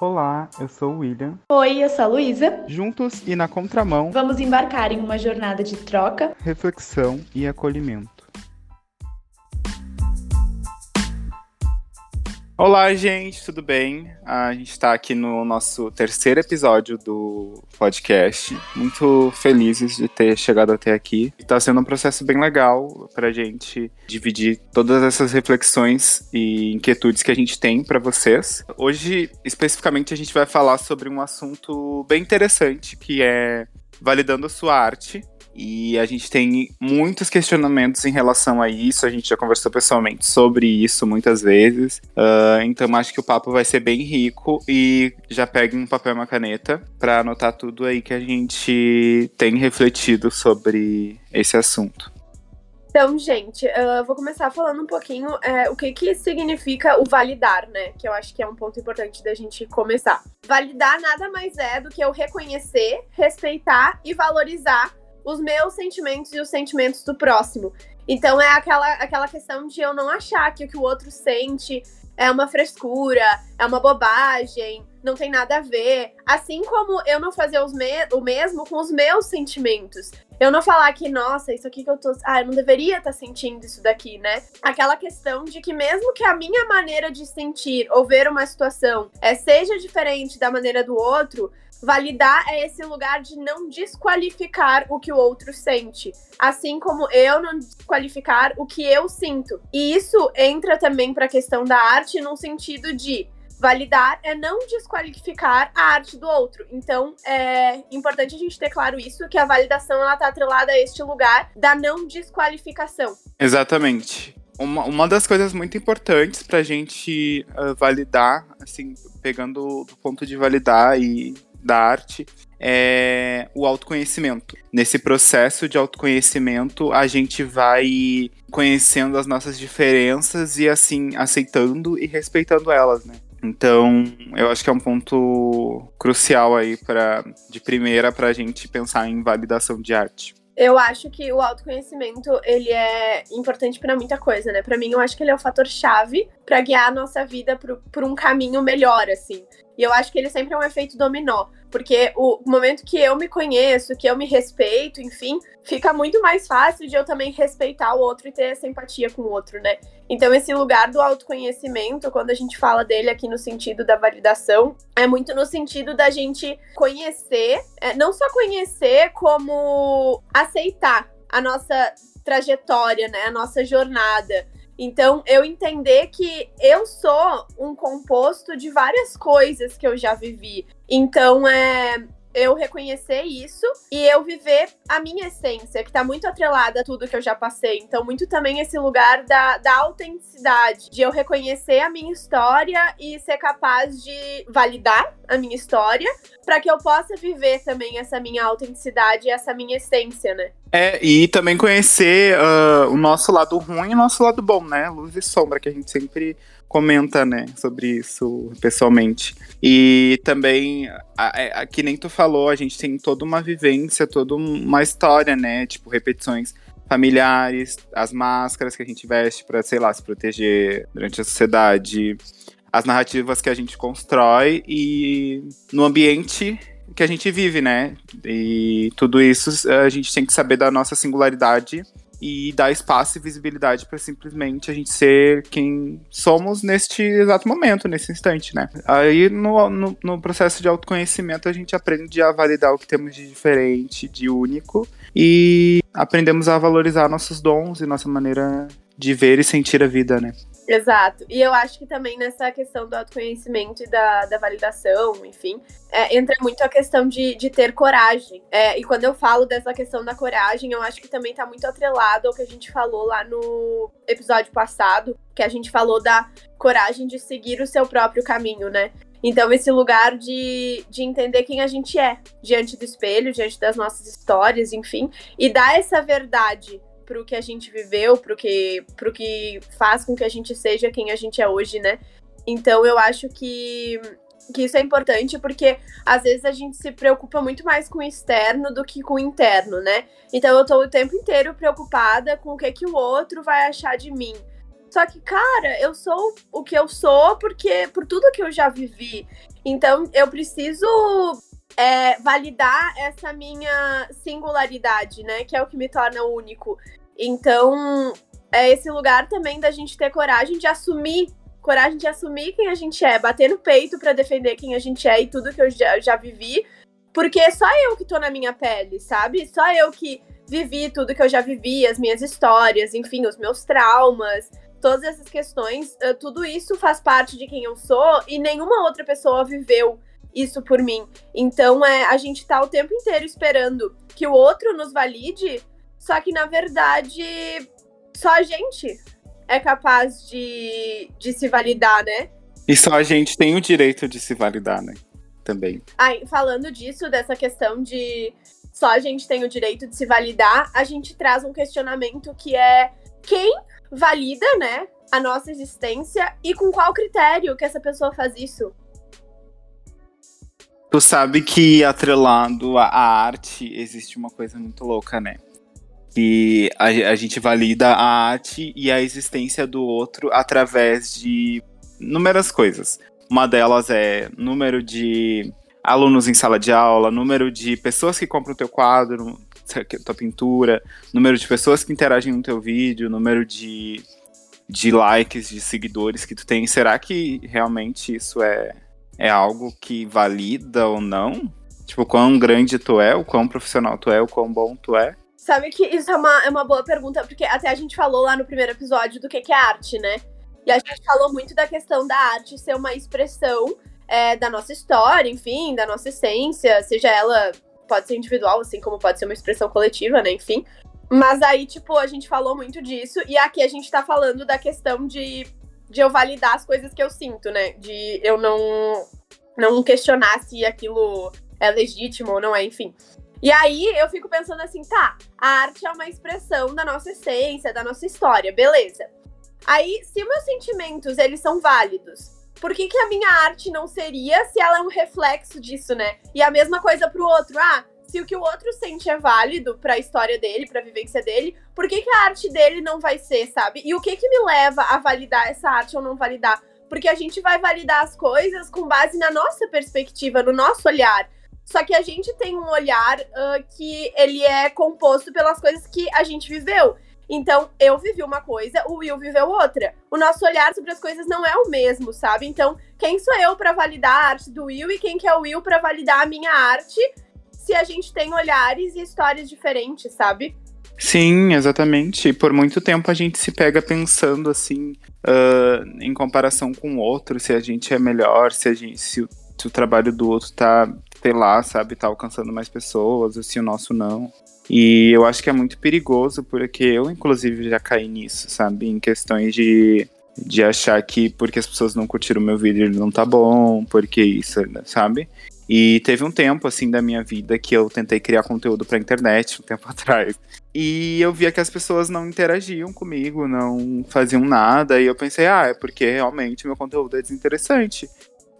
Olá, eu sou o William. Oi, eu sou a Luísa. Juntos e na contramão, Vamos embarcar em uma jornada de troca. reflexão e acolhimento. Olá, gente, tudo bem? A gente está aqui no nosso terceiro episódio do podcast. Muito felizes de ter chegado até aqui. Está sendo um processo bem legal para a gente dividir todas essas reflexões e inquietudes que a gente tem para vocês. Hoje, especificamente, a gente vai falar sobre um assunto bem interessante que é validando a sua arte. E a gente tem muitos questionamentos em relação a isso. A gente já conversou pessoalmente sobre isso muitas vezes. Uh, então acho que o papo vai ser bem rico. E já pegue um papel e uma caneta para anotar tudo aí que a gente tem refletido sobre esse assunto. Então, gente, eu vou começar falando um pouquinho é, o que, que significa o validar, né? Que eu acho que é um ponto importante da gente começar. Validar nada mais é do que eu reconhecer, respeitar e valorizar os meus sentimentos e os sentimentos do próximo. Então é aquela, aquela questão de eu não achar que o que o outro sente é uma frescura, é uma bobagem, não tem nada a ver. Assim como eu não fazer me o mesmo com os meus sentimentos. Eu não falar que, nossa, isso aqui que eu tô. Ah, eu não deveria estar tá sentindo isso daqui, né? Aquela questão de que, mesmo que a minha maneira de sentir ou ver uma situação é, seja diferente da maneira do outro, Validar é esse lugar de não desqualificar o que o outro sente, assim como eu não desqualificar o que eu sinto. E isso entra também para a questão da arte no sentido de validar é não desqualificar a arte do outro. Então, é importante a gente ter claro isso, que a validação ela tá atrelada a este lugar da não desqualificação. Exatamente. Uma, uma das coisas muito importantes para a gente uh, validar, assim, pegando do ponto de validar e da arte é o autoconhecimento. Nesse processo de autoconhecimento, a gente vai conhecendo as nossas diferenças e assim aceitando e respeitando elas, né? Então, eu acho que é um ponto crucial aí para de primeira para a gente pensar em validação de arte. Eu acho que o autoconhecimento, ele é importante para muita coisa, né? Para mim, eu acho que ele é o fator chave para guiar a nossa vida por um caminho melhor, assim. E eu acho que ele sempre é um efeito dominó, porque o momento que eu me conheço, que eu me respeito, enfim, fica muito mais fácil de eu também respeitar o outro e ter essa empatia com o outro, né? Então, esse lugar do autoconhecimento, quando a gente fala dele aqui no sentido da validação, é muito no sentido da gente conhecer, é, não só conhecer, como aceitar a nossa trajetória, né? A nossa jornada. Então, eu entender que eu sou um composto de várias coisas que eu já vivi. Então, é eu reconhecer isso e eu viver a minha essência, que tá muito atrelada a tudo que eu já passei. Então, muito também esse lugar da, da autenticidade, de eu reconhecer a minha história e ser capaz de validar a minha história, para que eu possa viver também essa minha autenticidade e essa minha essência, né? É, e também conhecer uh, o nosso lado ruim e o nosso lado bom, né? Luz e sombra, que a gente sempre comenta, né, sobre isso pessoalmente. E também, a, a, que nem tu falou, a gente tem toda uma vivência, toda uma história, né? Tipo, repetições familiares, as máscaras que a gente veste para, sei lá, se proteger durante a sociedade, as narrativas que a gente constrói e no ambiente que a gente vive, né? E tudo isso a gente tem que saber da nossa singularidade e dar espaço e visibilidade para simplesmente a gente ser quem somos neste exato momento, nesse instante, né? Aí no, no, no, processo de autoconhecimento a gente aprende a validar o que temos de diferente, de único e aprendemos a valorizar nossos dons e nossa maneira de ver e sentir a vida, né? Exato. E eu acho que também nessa questão do autoconhecimento e da, da validação, enfim, é, entra muito a questão de, de ter coragem. É, e quando eu falo dessa questão da coragem, eu acho que também está muito atrelado ao que a gente falou lá no episódio passado, que a gente falou da coragem de seguir o seu próprio caminho, né? Então, esse lugar de, de entender quem a gente é diante do espelho, diante das nossas histórias, enfim, e dar essa verdade pro que a gente viveu, pro que, pro que faz com que a gente seja quem a gente é hoje, né? Então eu acho que, que isso é importante porque às vezes a gente se preocupa muito mais com o externo do que com o interno, né? Então eu tô o tempo inteiro preocupada com o que, que o outro vai achar de mim. Só que, cara, eu sou o que eu sou porque por tudo que eu já vivi. Então, eu preciso é, validar essa minha singularidade, né? Que é o que me torna único. Então, é esse lugar também da gente ter coragem de assumir coragem de assumir quem a gente é, bater no peito para defender quem a gente é e tudo que eu já, já vivi, porque só eu que tô na minha pele, sabe? Só eu que vivi tudo que eu já vivi, as minhas histórias, enfim, os meus traumas, todas essas questões, uh, tudo isso faz parte de quem eu sou e nenhuma outra pessoa viveu isso por mim. Então, é, a gente tá o tempo inteiro esperando que o outro nos valide, só que na verdade, só a gente é capaz de, de se validar, né? E só a gente tem o direito de se validar, né? Também. Aí, falando disso, dessa questão de só a gente tem o direito de se validar, a gente traz um questionamento que é quem valida, né, a nossa existência e com qual critério que essa pessoa faz isso. Tu sabe que atrelado à arte existe uma coisa muito louca, né? Que a, a gente valida a arte e a existência do outro através de inúmeras coisas. Uma delas é número de alunos em sala de aula, número de pessoas que compram o teu quadro, tua pintura, número de pessoas que interagem no teu vídeo, número de, de likes, de seguidores que tu tem. Será que realmente isso é, é algo que valida ou não? Tipo, quão grande tu é, o quão profissional tu é, o quão bom tu é? Sabe que isso é uma, é uma boa pergunta, porque até a gente falou lá no primeiro episódio do que, que é arte, né? E a gente falou muito da questão da arte ser uma expressão é, da nossa história, enfim, da nossa essência, seja ela pode ser individual, assim como pode ser uma expressão coletiva, né? Enfim. Mas aí, tipo, a gente falou muito disso, e aqui a gente tá falando da questão de, de eu validar as coisas que eu sinto, né? De eu não, não questionar se aquilo é legítimo ou não é, enfim. E aí eu fico pensando assim, tá, a arte é uma expressão da nossa essência, da nossa história, beleza. Aí, se meus sentimentos, eles são válidos, por que, que a minha arte não seria se ela é um reflexo disso, né? E a mesma coisa pro outro. Ah, se o que o outro sente é válido para a história dele, para a vivência dele, por que, que a arte dele não vai ser, sabe? E o que que me leva a validar essa arte ou não validar? Porque a gente vai validar as coisas com base na nossa perspectiva, no nosso olhar. Só que a gente tem um olhar uh, que ele é composto pelas coisas que a gente viveu. Então, eu vivi uma coisa, o Will viveu outra. O nosso olhar sobre as coisas não é o mesmo, sabe? Então, quem sou eu para validar a arte do Will e quem que é o Will para validar a minha arte, se a gente tem olhares e histórias diferentes, sabe? Sim, exatamente. Por muito tempo a gente se pega pensando assim, uh, em comparação com o outro, se a gente é melhor, se, a gente, se, o, se o trabalho do outro tá, sei lá, sabe, tá alcançando mais pessoas, ou se o nosso não. E eu acho que é muito perigoso, porque eu, inclusive, já caí nisso, sabe? Em questões de, de achar que porque as pessoas não curtiram meu vídeo, ele não tá bom, porque isso, sabe? E teve um tempo, assim, da minha vida que eu tentei criar conteúdo pra internet, um tempo atrás. E eu via que as pessoas não interagiam comigo, não faziam nada. E eu pensei, ah, é porque realmente meu conteúdo é desinteressante.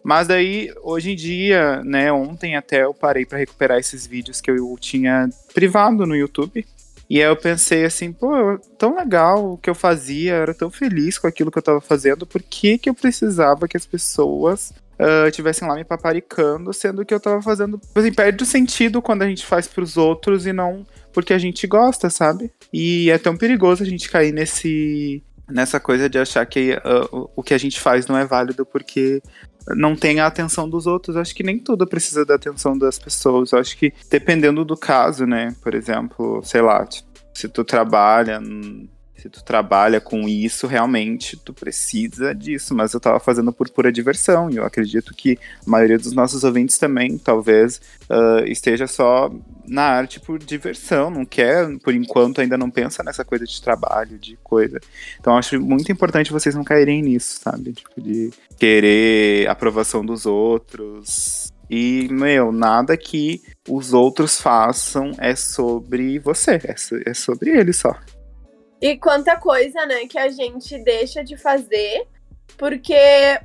Mas daí, hoje em dia, né, ontem até eu parei para recuperar esses vídeos que eu tinha privado no YouTube. E aí eu pensei assim, pô, tão legal o que eu fazia, eu era tão feliz com aquilo que eu tava fazendo, por que que eu precisava que as pessoas uh, tivessem lá me paparicando, sendo que eu tava fazendo, assim, perde o sentido quando a gente faz pros outros e não porque a gente gosta, sabe? E é tão perigoso a gente cair nesse nessa coisa de achar que uh, o que a gente faz não é válido porque não tem a atenção dos outros. Acho que nem tudo precisa da atenção das pessoas. Eu acho que dependendo do caso, né? Por exemplo, sei lá, se tu trabalha se tu trabalha com isso, realmente tu precisa disso, mas eu tava fazendo por pura diversão, e eu acredito que a maioria dos nossos ouvintes também, talvez, uh, esteja só na arte por diversão, não quer, por enquanto, ainda não pensa nessa coisa de trabalho, de coisa. Então acho muito importante vocês não caírem nisso, sabe? Tipo, de querer aprovação dos outros, e, meu, nada que os outros façam é sobre você, é, é sobre eles só. E quanta coisa, né, que a gente deixa de fazer porque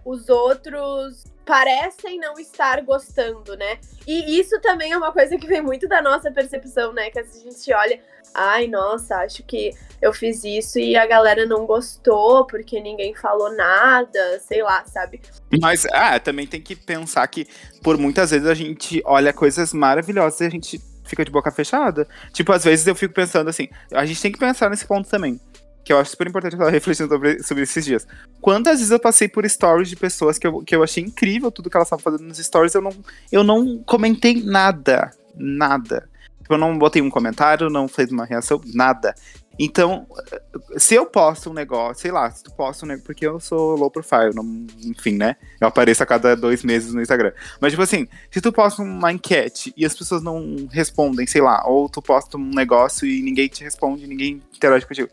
os outros parecem não estar gostando, né? E isso também é uma coisa que vem muito da nossa percepção, né? Que a gente olha, ai, nossa, acho que eu fiz isso e a galera não gostou porque ninguém falou nada, sei lá, sabe? Mas, ah, também tem que pensar que por muitas vezes a gente olha coisas maravilhosas e a gente fica de boca fechada. Tipo, às vezes eu fico pensando assim, a gente tem que pensar nesse ponto também que eu acho super importante eu refletindo sobre, sobre esses dias. Quantas vezes eu passei por stories de pessoas que eu, que eu achei incrível tudo que elas estavam fazendo nos stories, eu não, eu não comentei nada. Nada. Tipo, eu não botei um comentário, não fiz uma reação, nada. Então, se eu posto um negócio, sei lá, se tu posta um negócio, porque eu sou low profile, não, enfim, né? Eu apareço a cada dois meses no Instagram. Mas, tipo assim, se tu posta uma enquete e as pessoas não respondem, sei lá, ou tu posta um negócio e ninguém te responde, ninguém interage contigo.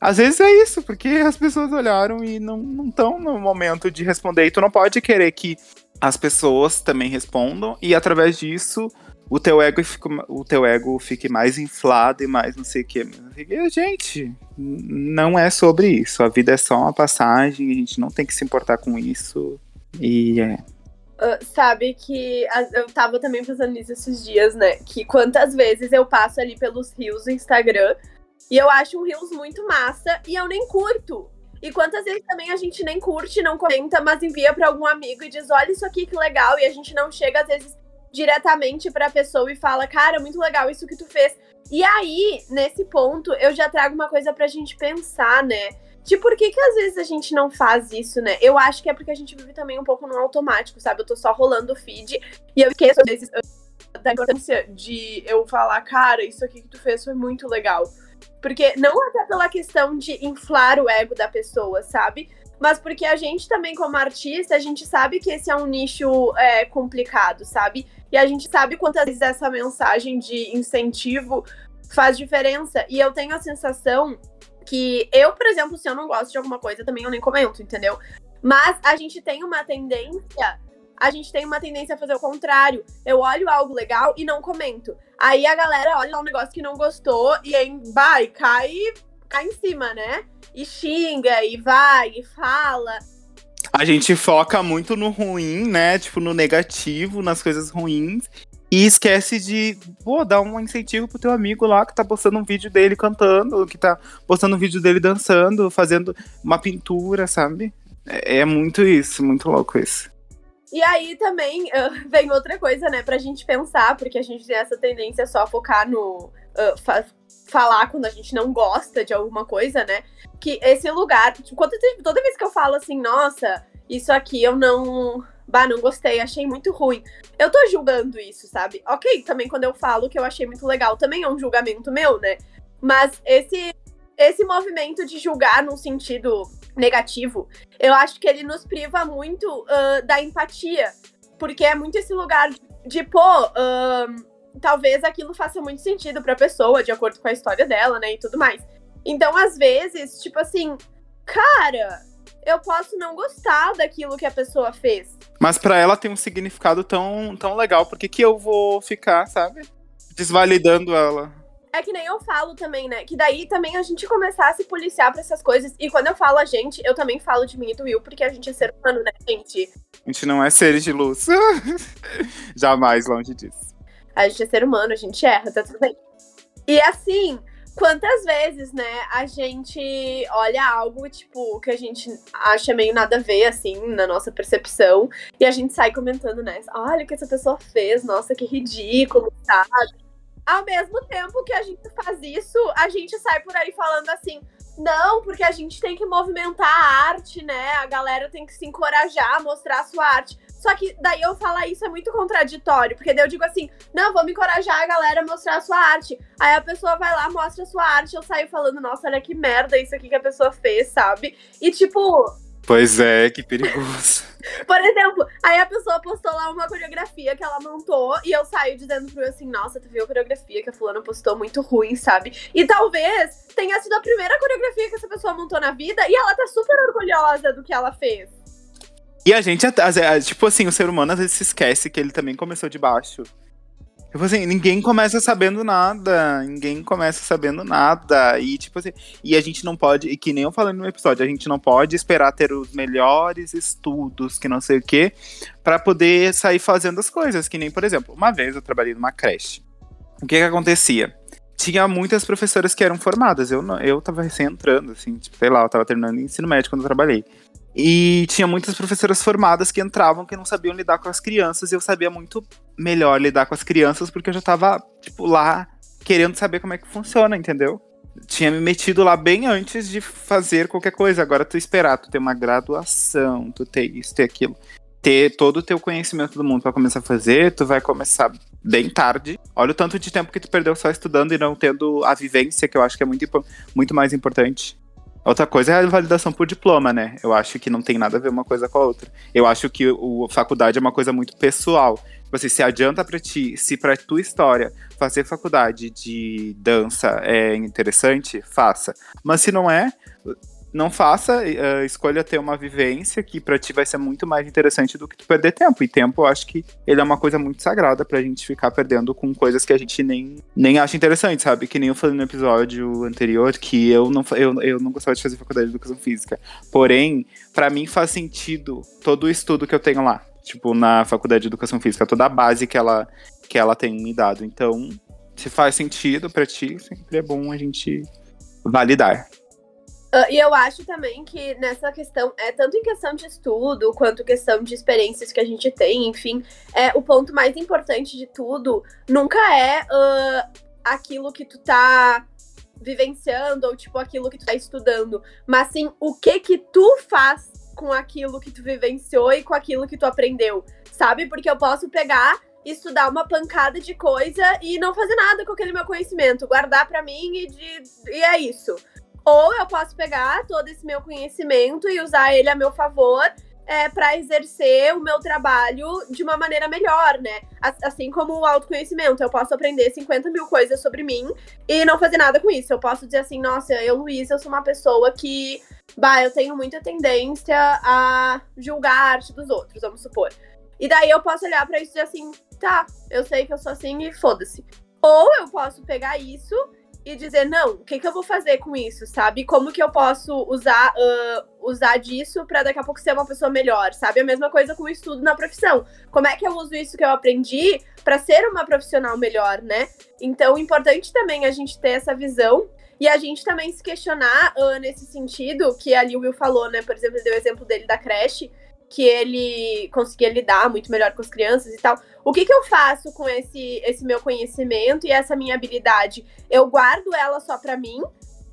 Às vezes é isso, porque as pessoas olharam e não estão no momento de responder. E tu não pode querer que as pessoas também respondam, e através disso o teu ego fica, o teu ego fique mais inflado e mais não sei o que. Gente, não é sobre isso. A vida é só uma passagem, a gente não tem que se importar com isso. E é. Uh, sabe que eu tava também pensando nisso esses dias, né? Que quantas vezes eu passo ali pelos rios do Instagram e eu acho um Reels muito massa e eu nem curto. E quantas vezes também a gente nem curte, não comenta, mas envia para algum amigo e diz: olha isso aqui que legal. E a gente não chega, às vezes, diretamente pra pessoa e fala: cara, muito legal isso que tu fez. E aí, nesse ponto, eu já trago uma coisa pra gente pensar, né? De por que que às vezes a gente não faz isso, né? Eu acho que é porque a gente vive também um pouco no automático, sabe? Eu tô só rolando o feed e eu esqueço às vezes da importância de eu falar, cara, isso aqui que tu fez foi muito legal. Porque não até pela questão de inflar o ego da pessoa, sabe? Mas porque a gente também, como artista, a gente sabe que esse é um nicho é, complicado, sabe? E a gente sabe quantas vezes essa mensagem de incentivo faz diferença. E eu tenho a sensação que eu, por exemplo, se eu não gosto de alguma coisa, também eu nem comento, entendeu? Mas a gente tem uma tendência a gente tem uma tendência a fazer o contrário. Eu olho algo legal e não comento. Aí a galera olha um negócio que não gostou e aí vai, cai, cai em cima, né? E xinga, e vai, e fala. A gente foca muito no ruim, né? Tipo, no negativo, nas coisas ruins. E esquece de, pô, dar um incentivo pro teu amigo lá que tá postando um vídeo dele cantando, que tá postando um vídeo dele dançando, fazendo uma pintura, sabe? É, é muito isso, muito louco isso. E aí também uh, vem outra coisa, né, pra gente pensar, porque a gente tem essa tendência só a focar no. Uh, falar quando a gente não gosta de alguma coisa, né? Que esse lugar, tipo, quando, toda vez que eu falo assim, nossa, isso aqui eu não. Bah, não gostei, achei muito ruim. Eu tô julgando isso, sabe? Ok, também quando eu falo que eu achei muito legal, também é um julgamento meu, né? Mas esse, esse movimento de julgar num sentido negativo, eu acho que ele nos priva muito uh, da empatia. Porque é muito esse lugar de, pô, uh, talvez aquilo faça muito sentido pra pessoa, de acordo com a história dela, né? E tudo mais. Então, às vezes, tipo assim, cara, eu posso não gostar daquilo que a pessoa fez. Mas para ela tem um significado tão, tão legal, por que, que eu vou ficar, sabe? Desvalidando ela. É que nem eu falo também, né? Que daí também a gente começar a se policiar pra essas coisas. E quando eu falo a gente, eu também falo de mim e do Will, porque a gente é ser humano, né, gente? A gente não é seres de luz. Jamais longe disso. A gente é ser humano, a gente erra, tá tudo bem. E assim, quantas vezes, né, a gente olha algo, tipo, que a gente acha meio nada a ver, assim, na nossa percepção, e a gente sai comentando, né? Olha o que essa pessoa fez, nossa, que ridículo, sabe? Ao mesmo tempo que a gente faz isso, a gente sai por aí falando assim: não, porque a gente tem que movimentar a arte, né? A galera tem que se encorajar a mostrar a sua arte. Só que daí eu falar isso é muito contraditório, porque daí eu digo assim: não, vamos encorajar a galera a mostrar a sua arte. Aí a pessoa vai lá, mostra a sua arte, eu saio falando: nossa, olha que merda isso aqui que a pessoa fez, sabe? E tipo, Pois é, que perigoso. Por exemplo, aí a pessoa postou lá uma coreografia que ela montou e eu saio dizendo pro assim, nossa, tu viu a coreografia que a fulana postou muito ruim, sabe? E talvez tenha sido a primeira coreografia que essa pessoa montou na vida e ela tá super orgulhosa do que ela fez. E a gente, tipo assim, o ser humano às vezes se esquece que ele também começou de baixo. Tipo assim, ninguém começa sabendo nada, ninguém começa sabendo nada. E tipo assim, e a gente não pode, e que nem eu falei no episódio, a gente não pode esperar ter os melhores estudos, que não sei o quê, para poder sair fazendo as coisas. Que nem, por exemplo, uma vez eu trabalhei numa creche. O que que acontecia? Tinha muitas professoras que eram formadas. Eu, eu tava recém entrando, assim, tipo, sei lá, eu tava terminando ensino médio quando eu trabalhei. E tinha muitas professoras formadas que entravam que não sabiam lidar com as crianças. E eu sabia muito melhor lidar com as crianças porque eu já tava, tipo, lá querendo saber como é que funciona, entendeu? Tinha me metido lá bem antes de fazer qualquer coisa. Agora tu esperar, tu ter uma graduação, tu ter isso, ter aquilo. Ter todo o teu conhecimento do mundo para começar a fazer, tu vai começar bem tarde. Olha o tanto de tempo que tu perdeu só estudando e não tendo a vivência, que eu acho que é muito, muito mais importante. Outra coisa é a validação por diploma, né? Eu acho que não tem nada a ver uma coisa com a outra. Eu acho que o faculdade é uma coisa muito pessoal. Tipo assim, se adianta para ti, se pra tua história fazer faculdade de dança é interessante, faça. Mas se não é, não faça, uh, escolha ter uma vivência que para ti vai ser muito mais interessante do que tu perder tempo. E tempo, eu acho que ele é uma coisa muito sagrada pra gente ficar perdendo com coisas que a gente nem, nem acha interessante, sabe? Que nem eu falei no episódio anterior que eu não, eu, eu não gostava de fazer faculdade de educação física. Porém, para mim faz sentido todo o estudo que eu tenho lá. Tipo, na faculdade de educação física, toda a base que ela, que ela tem me dado. Então, se faz sentido para ti, sempre é bom a gente validar. Uh, e eu acho também que nessa questão, é tanto em questão de estudo quanto questão de experiências que a gente tem, enfim, é o ponto mais importante de tudo nunca é uh, aquilo que tu tá vivenciando ou tipo aquilo que tu tá estudando, mas sim o que que tu faz com aquilo que tu vivenciou e com aquilo que tu aprendeu, sabe? Porque eu posso pegar estudar uma pancada de coisa e não fazer nada com aquele meu conhecimento, guardar para mim e, de, e é isso. Ou eu posso pegar todo esse meu conhecimento e usar ele a meu favor é, para exercer o meu trabalho de uma maneira melhor, né? Assim como o autoconhecimento. Eu posso aprender 50 mil coisas sobre mim e não fazer nada com isso. Eu posso dizer assim, nossa, eu, Luiz, eu sou uma pessoa que, bah, eu tenho muita tendência a julgar a arte dos outros, vamos supor. E daí eu posso olhar para isso e dizer assim, tá, eu sei que eu sou assim e foda-se. Ou eu posso pegar isso e dizer, não, o que, que eu vou fazer com isso, sabe? Como que eu posso usar, uh, usar disso para daqui a pouco ser uma pessoa melhor, sabe? A mesma coisa com o estudo na profissão. Como é que eu uso isso que eu aprendi para ser uma profissional melhor, né? Então, importante também a gente ter essa visão e a gente também se questionar uh, nesse sentido, que ali o Will falou, né? Por exemplo, ele deu o exemplo dele da creche que ele conseguia lidar muito melhor com as crianças e tal. O que, que eu faço com esse, esse meu conhecimento e essa minha habilidade? Eu guardo ela só para mim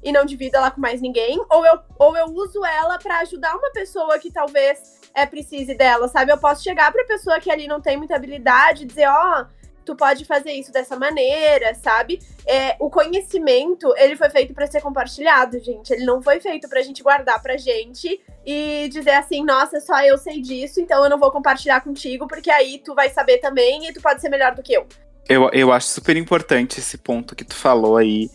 e não divido ela com mais ninguém? Ou eu, ou eu uso ela para ajudar uma pessoa que talvez é, precise dela, sabe? Eu posso chegar pra pessoa que ali não tem muita habilidade e dizer, ó. Oh, tu pode fazer isso dessa maneira, sabe? É, o conhecimento, ele foi feito para ser compartilhado, gente. Ele não foi feito pra gente guardar pra gente e dizer assim, nossa, só eu sei disso, então eu não vou compartilhar contigo, porque aí tu vai saber também e tu pode ser melhor do que eu. Eu, eu acho super importante esse ponto que tu falou aí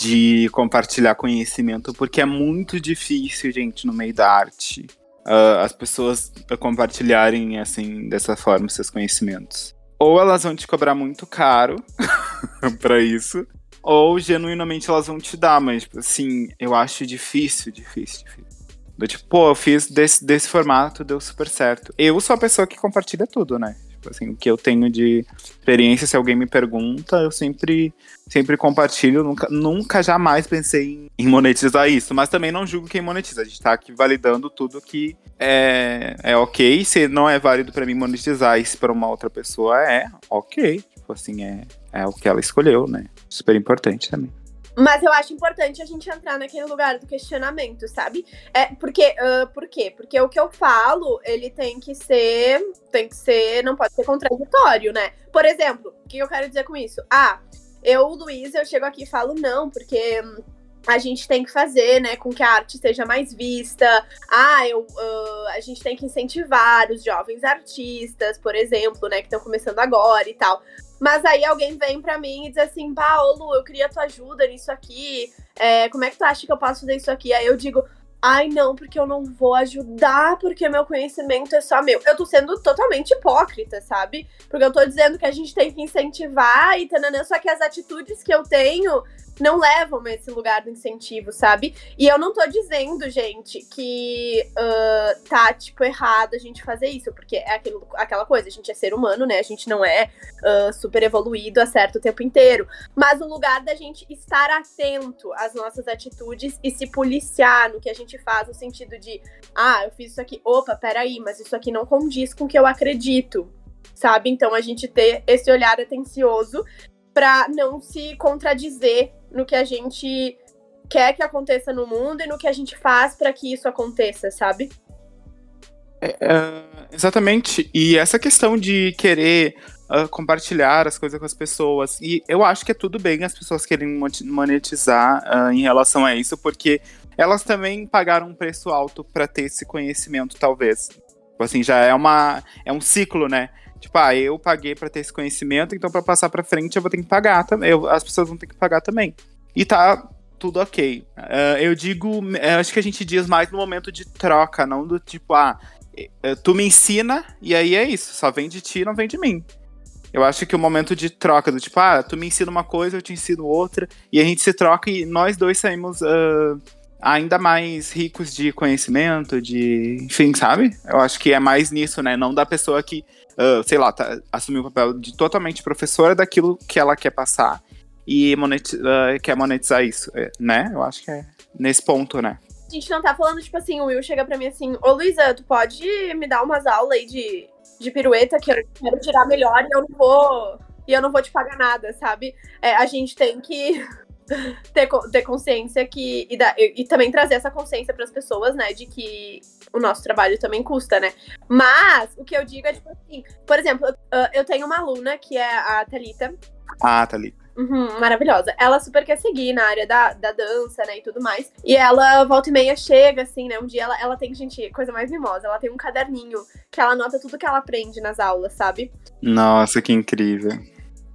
de compartilhar conhecimento, porque é muito difícil, gente, no meio da arte. Uh, as pessoas compartilharem assim dessa forma seus conhecimentos ou elas vão te cobrar muito caro para isso, ou genuinamente elas vão te dar, mas assim, eu acho difícil, difícil, difícil. Do tipo, pô, eu fiz desse, desse formato, deu super certo. Eu sou a pessoa que compartilha tudo, né? Assim, o que eu tenho de experiência, se alguém me pergunta, eu sempre, sempre compartilho. Nunca, nunca jamais pensei em monetizar isso. Mas também não julgo quem monetiza. A gente tá aqui validando tudo que é, é ok. Se não é válido para mim monetizar e se para uma outra pessoa é, ok. Tipo assim, é, é o que ela escolheu, né? Super importante também. Mas eu acho importante a gente entrar naquele lugar do questionamento, sabe? É porque, uh, por quê? Porque o que eu falo, ele tem que ser, tem que ser, não pode ser contraditório, né? Por exemplo, o que eu quero dizer com isso? Ah, eu, Luiz, eu chego aqui e falo não, porque a gente tem que fazer, né, com que a arte seja mais vista. Ah, eu, uh, a gente tem que incentivar os jovens artistas, por exemplo, né, que estão começando agora e tal. Mas aí alguém vem para mim e diz assim, Paulo, eu queria tua ajuda nisso aqui. É, como é que tu acha que eu posso fazer isso aqui? Aí eu digo, ai não, porque eu não vou ajudar, porque meu conhecimento é só meu. Eu tô sendo totalmente hipócrita, sabe? Porque eu tô dizendo que a gente tem que incentivar e tananã, só que as atitudes que eu tenho não levam a esse lugar do incentivo, sabe? E eu não tô dizendo, gente, que uh, tá, tipo, errado a gente fazer isso, porque é aquilo, aquela coisa, a gente é ser humano, né? A gente não é uh, super evoluído, acerta o tempo inteiro. Mas o lugar da gente estar atento às nossas atitudes e se policiar no que a gente faz, no sentido de, ah, eu fiz isso aqui, opa, peraí, mas isso aqui não condiz com o que eu acredito, sabe? Então a gente ter esse olhar atencioso para não se contradizer no que a gente quer que aconteça no mundo e no que a gente faz para que isso aconteça, sabe? É, é, exatamente. E essa questão de querer uh, compartilhar as coisas com as pessoas. E eu acho que é tudo bem as pessoas querem monetizar uh, em relação a isso, porque elas também pagaram um preço alto para ter esse conhecimento, talvez. Assim, já é uma é um ciclo, né? Tipo, ah, eu paguei para ter esse conhecimento, então para passar para frente eu vou ter que pagar também. as pessoas vão ter que pagar também. E tá tudo ok. Uh, eu digo, eu acho que a gente diz mais no momento de troca, não do tipo, ah, eh, tu me ensina e aí é isso, só vem de ti, não vem de mim. Eu acho que o momento de troca, do tipo, ah, tu me ensina uma coisa, eu te ensino outra, e a gente se troca e nós dois saímos uh, ainda mais ricos de conhecimento, de. Enfim, sabe? Eu acho que é mais nisso, né? Não da pessoa que uh, sei lá, tá, assumir o papel de totalmente professora daquilo que ela quer passar e monetiz, uh, quer monetizar isso, é, né? Eu acho que é nesse ponto, né? A gente não tá falando, tipo assim, o Will chega pra mim assim, ô Luísa, tu pode me dar umas aulas aí de, de pirueta que eu quero tirar melhor e eu não vou. E eu não vou te pagar nada, sabe? É, a gente tem que ter, ter consciência que. E, da, e, e também trazer essa consciência para as pessoas, né? De que o nosso trabalho também custa, né? Mas o que eu digo é, tipo assim, por exemplo, eu tenho uma aluna que é a Thalita. Ah, Thalita. Uhum, maravilhosa. Ela super quer seguir na área da, da dança, né, e tudo mais. E ela, volta e meia, chega, assim, né, um dia ela, ela tem, gente, coisa mais mimosa, ela tem um caderninho que ela anota tudo que ela aprende nas aulas, sabe? Nossa, que incrível.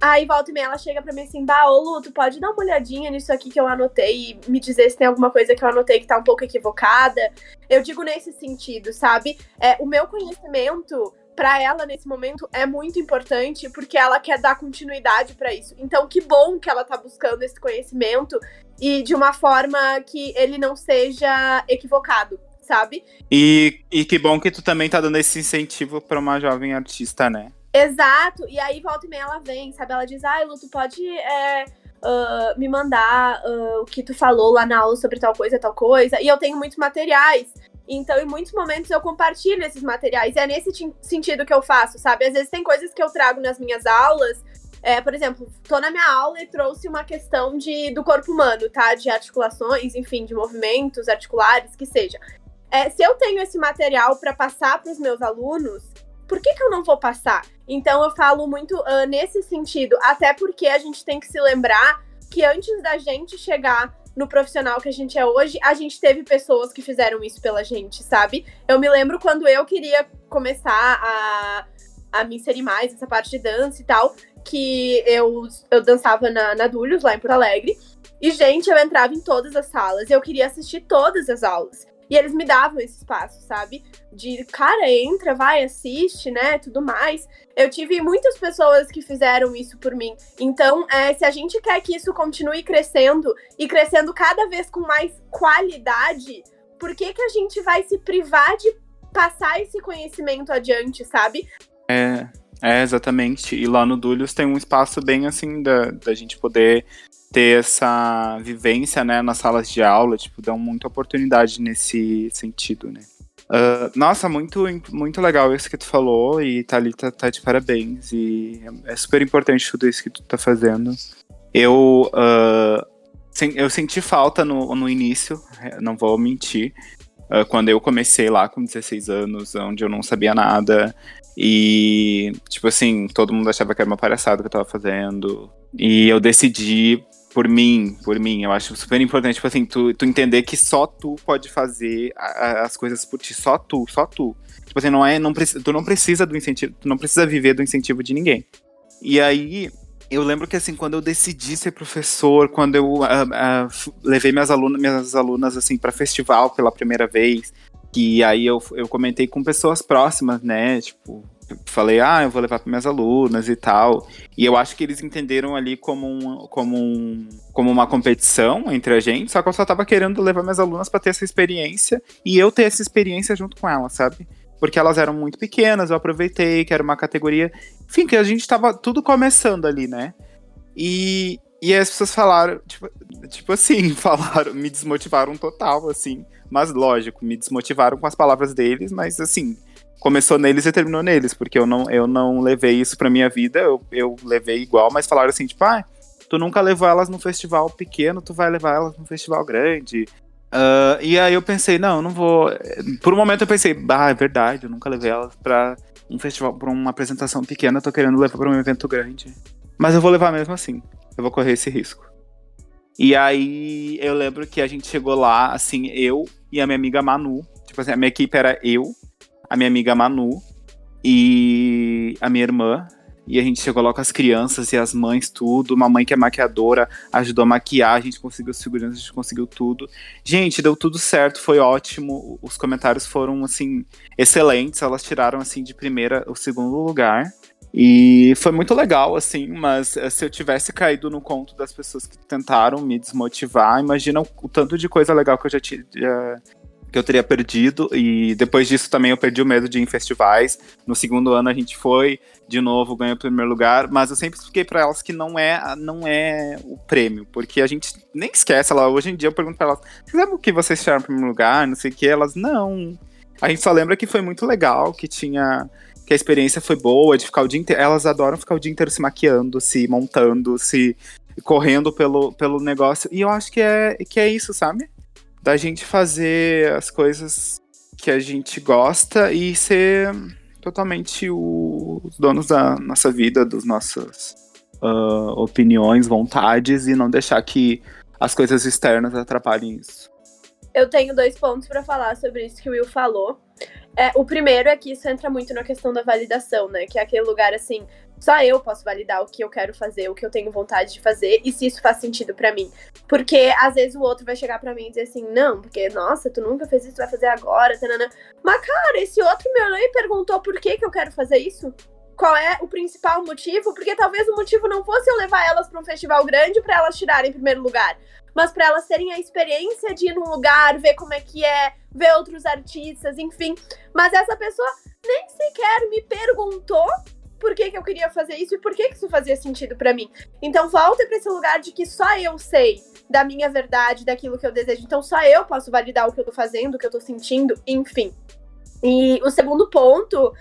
Aí volta e meia ela chega pra mim assim, bah, ô Lu, tu pode dar uma olhadinha nisso aqui que eu anotei e me dizer se tem alguma coisa que eu anotei que tá um pouco equivocada. Eu digo nesse sentido, sabe? É, o meu conhecimento para ela nesse momento é muito importante porque ela quer dar continuidade para isso. Então, que bom que ela tá buscando esse conhecimento e de uma forma que ele não seja equivocado, sabe? E, e que bom que tu também tá dando esse incentivo para uma jovem artista, né? Exato, e aí volta e meia ela vem, sabe? Ela diz, ai, Lu, tu pode é, uh, me mandar uh, o que tu falou lá na aula sobre tal coisa, tal coisa. E eu tenho muitos materiais. Então, em muitos momentos, eu compartilho esses materiais. É nesse sentido que eu faço, sabe? Às vezes tem coisas que eu trago nas minhas aulas. É, por exemplo, tô na minha aula e trouxe uma questão de, do corpo humano, tá? De articulações, enfim, de movimentos articulares, que seja. É, se eu tenho esse material para passar para os meus alunos, por que, que eu não vou passar? Então eu falo muito uh, nesse sentido, até porque a gente tem que se lembrar que antes da gente chegar no profissional que a gente é hoje, a gente teve pessoas que fizeram isso pela gente, sabe? Eu me lembro quando eu queria começar a, a me inserir mais nessa parte de dança e tal, que eu, eu dançava na, na Dulhos, lá em Porto Alegre. E, gente, eu entrava em todas as salas, eu queria assistir todas as aulas. E eles me davam esse espaço, sabe? De, cara, entra, vai, assiste, né? Tudo mais. Eu tive muitas pessoas que fizeram isso por mim. Então, é, se a gente quer que isso continue crescendo e crescendo cada vez com mais qualidade, por que, que a gente vai se privar de passar esse conhecimento adiante, sabe? É, é, exatamente. E lá no Dulhos tem um espaço bem assim da, da gente poder ter essa vivência, né, nas salas de aula, tipo, dão muita oportunidade nesse sentido, né. Uh, nossa, muito, muito legal isso que tu falou e Thalita tá de parabéns e é super importante tudo isso que tu tá fazendo. Eu, uh, eu senti falta no, no início, não vou mentir, uh, quando eu comecei lá com 16 anos, onde eu não sabia nada e, tipo assim, todo mundo achava que era uma palhaçada que eu tava fazendo e eu decidi por mim, por mim, eu acho super importante, tipo assim, tu, tu entender que só tu pode fazer a, a, as coisas por ti, só tu, só tu. Tipo assim, não é, não, tu não precisa do incentivo, tu não precisa viver do incentivo de ninguém. E aí, eu lembro que assim, quando eu decidi ser professor, quando eu uh, uh, levei minhas alunas, minhas alunas assim para festival pela primeira vez, que aí eu, eu comentei com pessoas próximas, né? Tipo, falei, ah, eu vou levar para minhas alunas e tal. E eu acho que eles entenderam ali como, um, como, um, como uma competição entre a gente, só que eu só tava querendo levar minhas alunas para ter essa experiência e eu ter essa experiência junto com elas, sabe? Porque elas eram muito pequenas, eu aproveitei que era uma categoria. Enfim, que a gente tava tudo começando ali, né? E, e as pessoas falaram, tipo, tipo assim, falaram, me desmotivaram total, assim. Mas lógico, me desmotivaram com as palavras deles, mas assim, começou neles e terminou neles, porque eu não, eu não levei isso pra minha vida, eu, eu levei igual, mas falaram assim, tipo, ah, tu nunca levou elas num festival pequeno, tu vai levar elas num festival grande. Uh, e aí eu pensei, não, não vou. Por um momento eu pensei, ah, é verdade, eu nunca levei elas pra um festival, pra uma apresentação pequena, eu tô querendo levar pra um evento grande. Mas eu vou levar mesmo assim, eu vou correr esse risco. E aí eu lembro que a gente chegou lá, assim, eu e a minha amiga Manu. Tipo assim, a minha equipe era eu, a minha amiga Manu e a minha irmã. E a gente chegou lá com as crianças e as mães, tudo. Uma mãe que é maquiadora ajudou a maquiar, a gente conseguiu segurança, a gente conseguiu tudo. Gente, deu tudo certo, foi ótimo. Os comentários foram, assim, excelentes. Elas tiraram, assim, de primeira o segundo lugar. E foi muito legal, assim, mas eh, se eu tivesse caído no conto das pessoas que tentaram me desmotivar, imagina o, tanto de coisa legal que eu já, tinha que eu teria perdido. E depois disso também eu perdi o medo de ir em festivais. No segundo ano a gente foi, de novo, ganhou o primeiro lugar. Mas eu sempre expliquei para elas que não é, não é o prêmio, porque a gente nem esquece. Ela, hoje em dia eu pergunto pra elas: Você sabe o que vocês tiraram no primeiro lugar? Não sei o que. Elas, não. A gente só lembra que foi muito legal, que tinha. Que a experiência foi boa, de ficar o dia inteiro. Elas adoram ficar o dia inteiro se maquiando, se montando, se correndo pelo, pelo negócio. E eu acho que é, que é isso, sabe? Da gente fazer as coisas que a gente gosta e ser totalmente os donos da nossa vida, das nossas uh, opiniões, vontades e não deixar que as coisas externas atrapalhem isso. Eu tenho dois pontos para falar sobre isso que o Will falou. É, o primeiro é que isso entra muito na questão da validação, né? Que é aquele lugar assim, só eu posso validar o que eu quero fazer, o que eu tenho vontade de fazer e se isso faz sentido para mim. Porque às vezes o outro vai chegar para mim e dizer assim: "Não, porque nossa, tu nunca fez isso, tu vai fazer agora", tanana. Mas cara, esse outro me olhou e perguntou por que que eu quero fazer isso? Qual é o principal motivo? Porque talvez o motivo não fosse eu levar elas para um festival grande para elas tirarem em primeiro lugar, mas para elas terem a experiência de ir num lugar, ver como é que é, ver outros artistas, enfim. Mas essa pessoa nem sequer me perguntou por que, que eu queria fazer isso e por que, que isso fazia sentido para mim. Então volta para esse lugar de que só eu sei da minha verdade, daquilo que eu desejo. Então só eu posso validar o que eu tô fazendo, o que eu tô sentindo, enfim. E o segundo ponto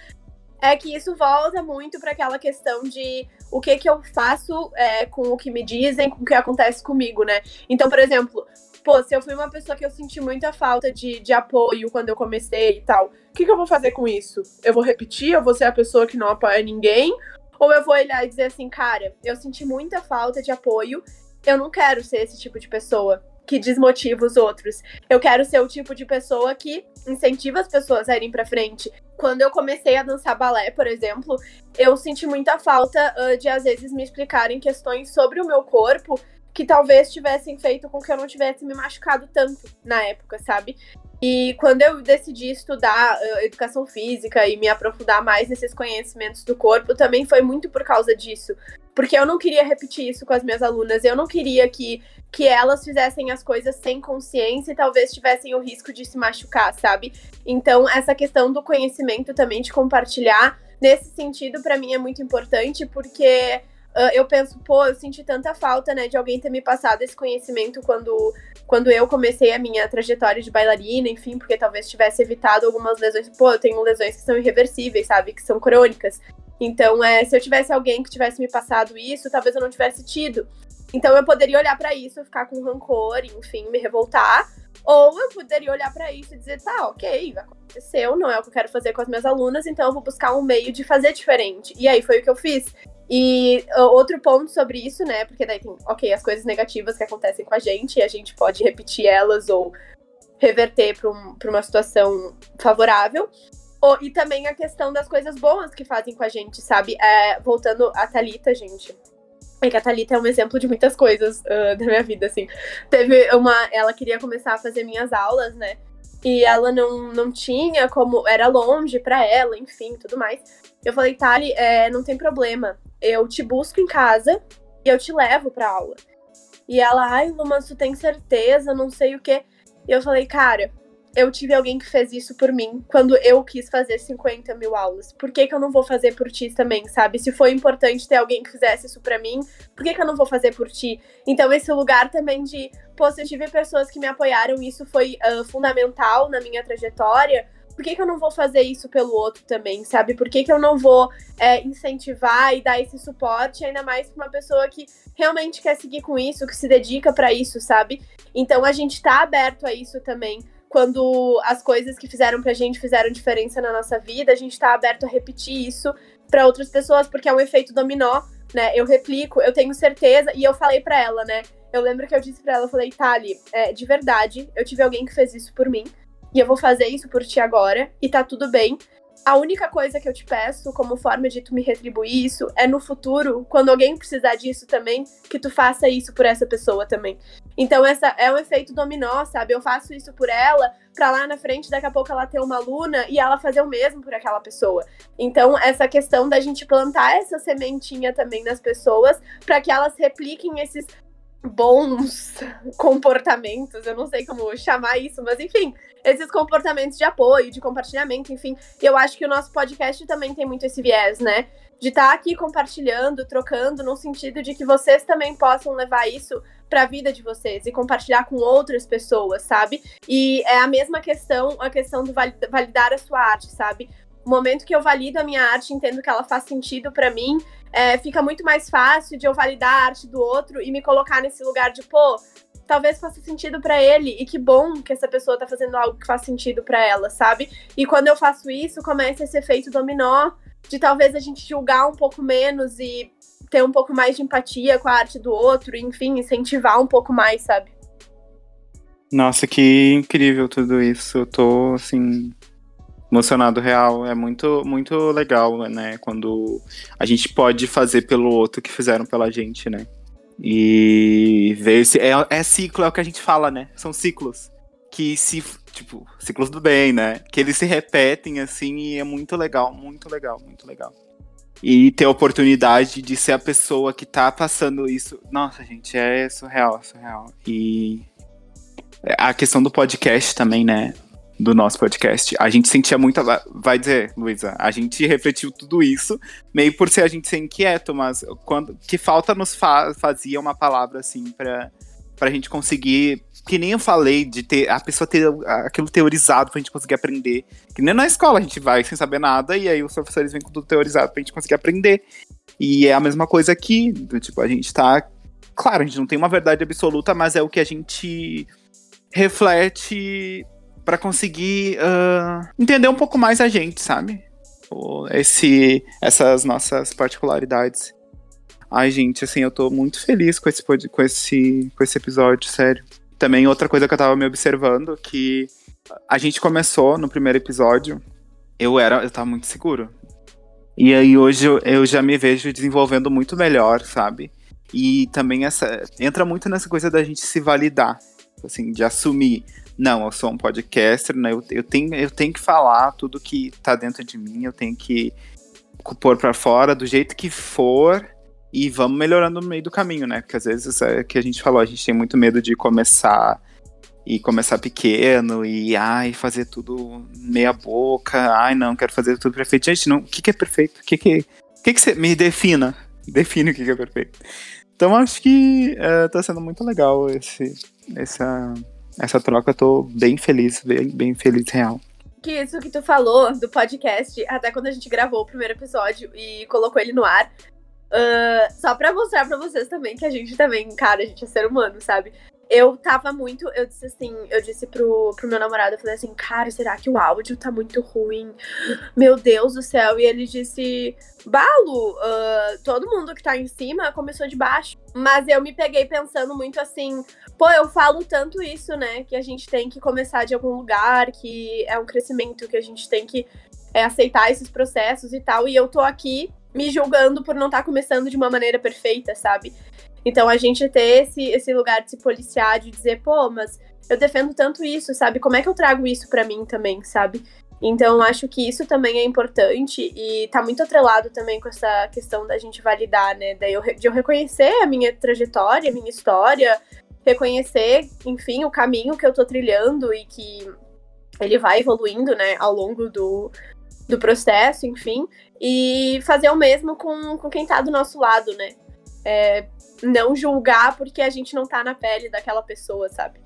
é que isso volta muito para aquela questão de o que que eu faço é, com o que me dizem, com o que acontece comigo, né? Então, por exemplo, pô, se eu fui uma pessoa que eu senti muita falta de, de apoio quando eu comecei e tal, o que, que eu vou fazer com isso? Eu vou repetir? Eu vou ser a pessoa que não apoia ninguém? Ou eu vou olhar e dizer assim, cara, eu senti muita falta de apoio, eu não quero ser esse tipo de pessoa que desmotiva os outros. Eu quero ser o tipo de pessoa que incentiva as pessoas a irem para frente. Quando eu comecei a dançar balé, por exemplo, eu senti muita falta uh, de às vezes me explicarem questões sobre o meu corpo que talvez tivessem feito com que eu não tivesse me machucado tanto na época, sabe? E quando eu decidi estudar uh, educação física e me aprofundar mais nesses conhecimentos do corpo, também foi muito por causa disso. Porque eu não queria repetir isso com as minhas alunas, eu não queria que que elas fizessem as coisas sem consciência e talvez tivessem o risco de se machucar, sabe? Então, essa questão do conhecimento também, de compartilhar, nesse sentido, para mim é muito importante, porque uh, eu penso, pô, eu senti tanta falta, né, de alguém ter me passado esse conhecimento quando, quando eu comecei a minha trajetória de bailarina, enfim, porque talvez tivesse evitado algumas lesões. Pô, eu tenho lesões que são irreversíveis, sabe? Que são crônicas. Então, é, se eu tivesse alguém que tivesse me passado isso, talvez eu não tivesse tido. Então eu poderia olhar para isso, ficar com rancor, enfim, me revoltar, ou eu poderia olhar para isso e dizer, tá, ok, aconteceu, não é o que eu quero fazer com as minhas alunas, então eu vou buscar um meio de fazer diferente. E aí foi o que eu fiz. E uh, outro ponto sobre isso, né? Porque daí tem, ok, as coisas negativas que acontecem com a gente, e a gente pode repetir elas ou reverter para um, uma situação favorável. E também a questão das coisas boas que fazem com a gente, sabe? É, voltando a Thalita, gente É que a Thalita é um exemplo de muitas coisas uh, da minha vida, assim. Teve uma. Ela queria começar a fazer minhas aulas, né? E ela não, não tinha como. Era longe para ela, enfim, tudo mais. Eu falei, Thali, é, não tem problema. Eu te busco em casa e eu te levo pra aula. E ela, ai, mas tu tem certeza, não sei o quê. E eu falei, cara, eu tive alguém que fez isso por mim quando eu quis fazer 50 mil aulas. Por que, que eu não vou fazer por ti também, sabe? Se foi importante ter alguém que fizesse isso para mim, por que, que eu não vou fazer por ti? Então, esse lugar também de, pô, se eu tive pessoas que me apoiaram, isso foi uh, fundamental na minha trajetória por que, que eu não vou fazer isso pelo outro também, sabe? Por que, que eu não vou é, incentivar e dar esse suporte, ainda mais pra uma pessoa que realmente quer seguir com isso, que se dedica para isso, sabe? Então a gente tá aberto a isso também. Quando as coisas que fizeram pra gente fizeram diferença na nossa vida, a gente tá aberto a repetir isso para outras pessoas, porque é um efeito dominó, né? Eu replico, eu tenho certeza, e eu falei para ela, né? Eu lembro que eu disse para ela, eu falei, Tali, é, de verdade, eu tive alguém que fez isso por mim e eu vou fazer isso por ti agora e tá tudo bem. A única coisa que eu te peço, como forma de tu me retribuir isso, é no futuro, quando alguém precisar disso também, que tu faça isso por essa pessoa também. Então, essa é um efeito dominó, sabe? Eu faço isso por ela, pra lá na frente, daqui a pouco ela ter uma aluna e ela fazer o mesmo por aquela pessoa. Então, essa questão da gente plantar essa sementinha também nas pessoas, para que elas repliquem esses bons comportamentos, eu não sei como chamar isso, mas enfim, esses comportamentos de apoio, de compartilhamento, enfim. Eu acho que o nosso podcast também tem muito esse viés, né? De estar tá aqui compartilhando, trocando, no sentido de que vocês também possam levar isso para a vida de vocês e compartilhar com outras pessoas, sabe? E é a mesma questão, a questão do validar a sua arte, sabe? O momento que eu valido a minha arte, entendo que ela faz sentido para mim, é, fica muito mais fácil de eu validar a arte do outro e me colocar nesse lugar de, pô, talvez faça sentido para ele e que bom que essa pessoa tá fazendo algo que faz sentido para ela, sabe? E quando eu faço isso, começa esse efeito dominó de talvez a gente julgar um pouco menos e ter um pouco mais de empatia com a arte do outro, enfim, incentivar um pouco mais, sabe? Nossa, que incrível tudo isso. Eu tô assim emocionado real. É muito muito legal, né, quando a gente pode fazer pelo outro que fizeram pela gente, né? E ver se. É, é ciclo, é o que a gente fala, né? São ciclos. Que se. Tipo, ciclos do bem, né? Que eles se repetem assim e é muito legal, muito legal, muito legal. E ter a oportunidade de ser a pessoa que tá passando isso. Nossa, gente, é surreal, surreal. E a questão do podcast também, né? Do nosso podcast. A gente sentia muita. Vai dizer, Luísa, a gente refletiu tudo isso, meio por ser a gente ser inquieto, mas quando que falta nos fa fazia uma palavra assim para pra gente conseguir. Que nem eu falei, de ter a pessoa ter aquilo teorizado pra gente conseguir aprender. Que nem na escola a gente vai sem saber nada, e aí os professores vêm com tudo teorizado pra gente conseguir aprender. E é a mesma coisa aqui, tipo, a gente tá. Claro, a gente não tem uma verdade absoluta, mas é o que a gente reflete para conseguir uh, entender um pouco mais a gente, sabe? Esse, essas nossas particularidades. Ai, gente, assim, eu tô muito feliz com esse, com esse, com esse episódio, sério. Também outra coisa que eu tava me observando, que a gente começou no primeiro episódio, eu era, eu tava muito seguro. E aí hoje eu, eu já me vejo desenvolvendo muito melhor, sabe? E também essa entra muito nessa coisa da gente se validar, assim, de assumir não, eu sou um podcaster, né? Eu, eu, tenho, eu tenho que falar tudo que tá dentro de mim, eu tenho que pôr para fora do jeito que for e vamos melhorando no meio do caminho, né? Porque às vezes é que a gente falou, a gente tem muito medo de começar e começar pequeno e ai, fazer tudo meia boca, ai não, quero fazer tudo perfeito. Gente, não, o que, que é perfeito? O que que, o que que você me defina? Define o que, que é perfeito. Então acho que uh, tá sendo muito legal esse, essa, essa troca eu tô bem feliz, bem, bem feliz real. Que isso que tu falou do podcast, até quando a gente gravou o primeiro episódio e colocou ele no ar, uh, só pra mostrar pra vocês também que a gente também, cara, a gente é ser humano, sabe? Eu tava muito. Eu disse assim, eu disse pro, pro meu namorado, eu falei assim, cara, será que o áudio tá muito ruim? Meu Deus do céu. E ele disse, Balo, uh, todo mundo que tá em cima começou de baixo. Mas eu me peguei pensando muito assim, pô, eu falo tanto isso, né? Que a gente tem que começar de algum lugar, que é um crescimento, que a gente tem que é, aceitar esses processos e tal. E eu tô aqui me julgando por não estar tá começando de uma maneira perfeita, sabe? Então a gente ter esse, esse lugar de se policiar, de dizer, pô, mas eu defendo tanto isso, sabe? Como é que eu trago isso para mim também, sabe? Então acho que isso também é importante e tá muito atrelado também com essa questão da gente validar, né? Daí eu, de eu reconhecer a minha trajetória, a minha história, reconhecer, enfim, o caminho que eu tô trilhando e que ele vai evoluindo, né, ao longo do, do processo, enfim, e fazer o mesmo com, com quem tá do nosso lado, né? É, não julgar porque a gente não tá na pele daquela pessoa, sabe?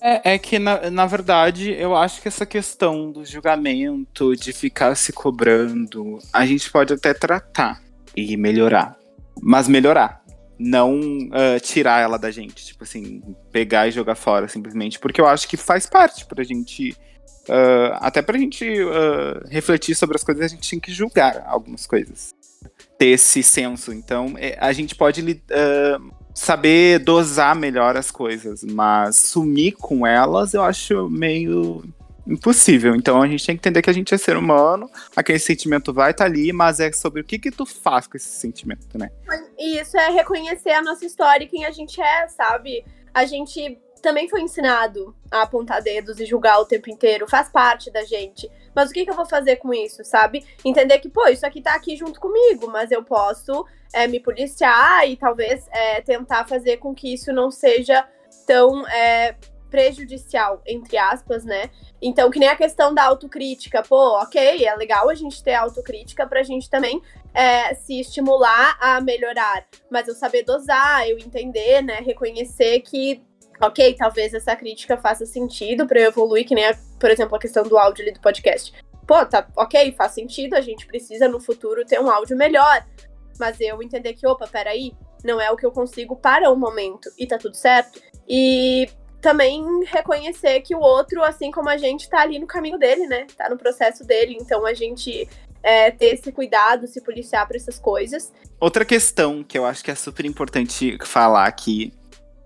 É, é que, na, na verdade, eu acho que essa questão do julgamento, de ficar se cobrando, a gente pode até tratar e melhorar. Mas melhorar. Não uh, tirar ela da gente. Tipo assim, pegar e jogar fora simplesmente. Porque eu acho que faz parte pra gente. Uh, até pra gente uh, refletir sobre as coisas, a gente tem que julgar algumas coisas. Ter esse senso. Então, é, a gente pode uh, saber dosar melhor as coisas, mas sumir com elas eu acho meio impossível. Então a gente tem que entender que a gente é ser humano, aquele sentimento vai estar tá ali, mas é sobre o que que tu faz com esse sentimento, né? E isso é reconhecer a nossa história e quem a gente é, sabe? A gente também foi ensinado a apontar dedos e julgar o tempo inteiro, faz parte da gente. Mas o que, que eu vou fazer com isso, sabe? Entender que, pô, isso aqui tá aqui junto comigo, mas eu posso é, me policiar e talvez é, tentar fazer com que isso não seja tão é, prejudicial, entre aspas, né? Então, que nem a questão da autocrítica. Pô, ok, é legal a gente ter autocrítica pra gente também é, se estimular a melhorar. Mas eu saber dosar, eu entender, né? Reconhecer que ok, talvez essa crítica faça sentido para eu evoluir, que nem, a, por exemplo, a questão do áudio ali do podcast. Pô, tá, ok, faz sentido, a gente precisa no futuro ter um áudio melhor. Mas eu entender que, opa, peraí, não é o que eu consigo para o momento e tá tudo certo. E também reconhecer que o outro, assim como a gente, tá ali no caminho dele, né? Tá no processo dele. Então a gente é, ter esse cuidado, se policiar para essas coisas. Outra questão que eu acho que é super importante falar aqui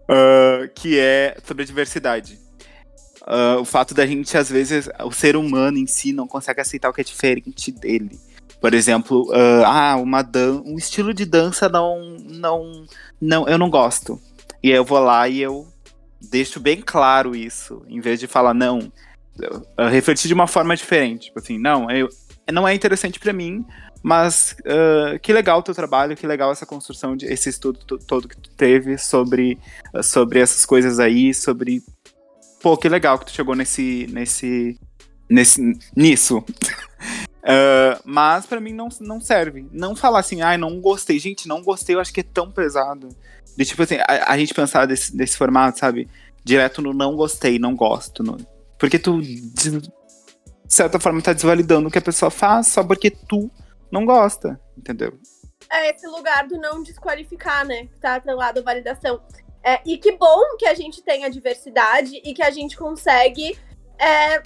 uh, que é sobre a diversidade. Uh, o fato da gente, às vezes, o ser humano em si não consegue aceitar o que é diferente dele. Por exemplo, uh, ah, uma dan um estilo de dança não, não, não, eu não gosto. E aí eu vou lá e eu deixo bem claro isso, em vez de falar não, refletir de uma forma diferente. Tipo assim, não, eu, não é interessante para mim, mas uh, que legal o teu trabalho, que legal essa construção, de, esse estudo todo que tu teve sobre, uh, sobre essas coisas aí, sobre. Pô, que legal que tu chegou nesse. nesse. nesse nisso. uh, mas para mim não, não serve. Não falar assim, ai, ah, não gostei. Gente, não gostei, eu acho que é tão pesado. De tipo assim, a, a gente pensar desse, desse formato, sabe? Direto no não gostei, não gosto. No, porque tu, de certa forma, tá desvalidando o que a pessoa faz só porque tu não gosta, entendeu? É esse lugar do não desqualificar, né? Que tá atrelado à validação. É, e que bom que a gente tem a diversidade e que a gente consegue. É,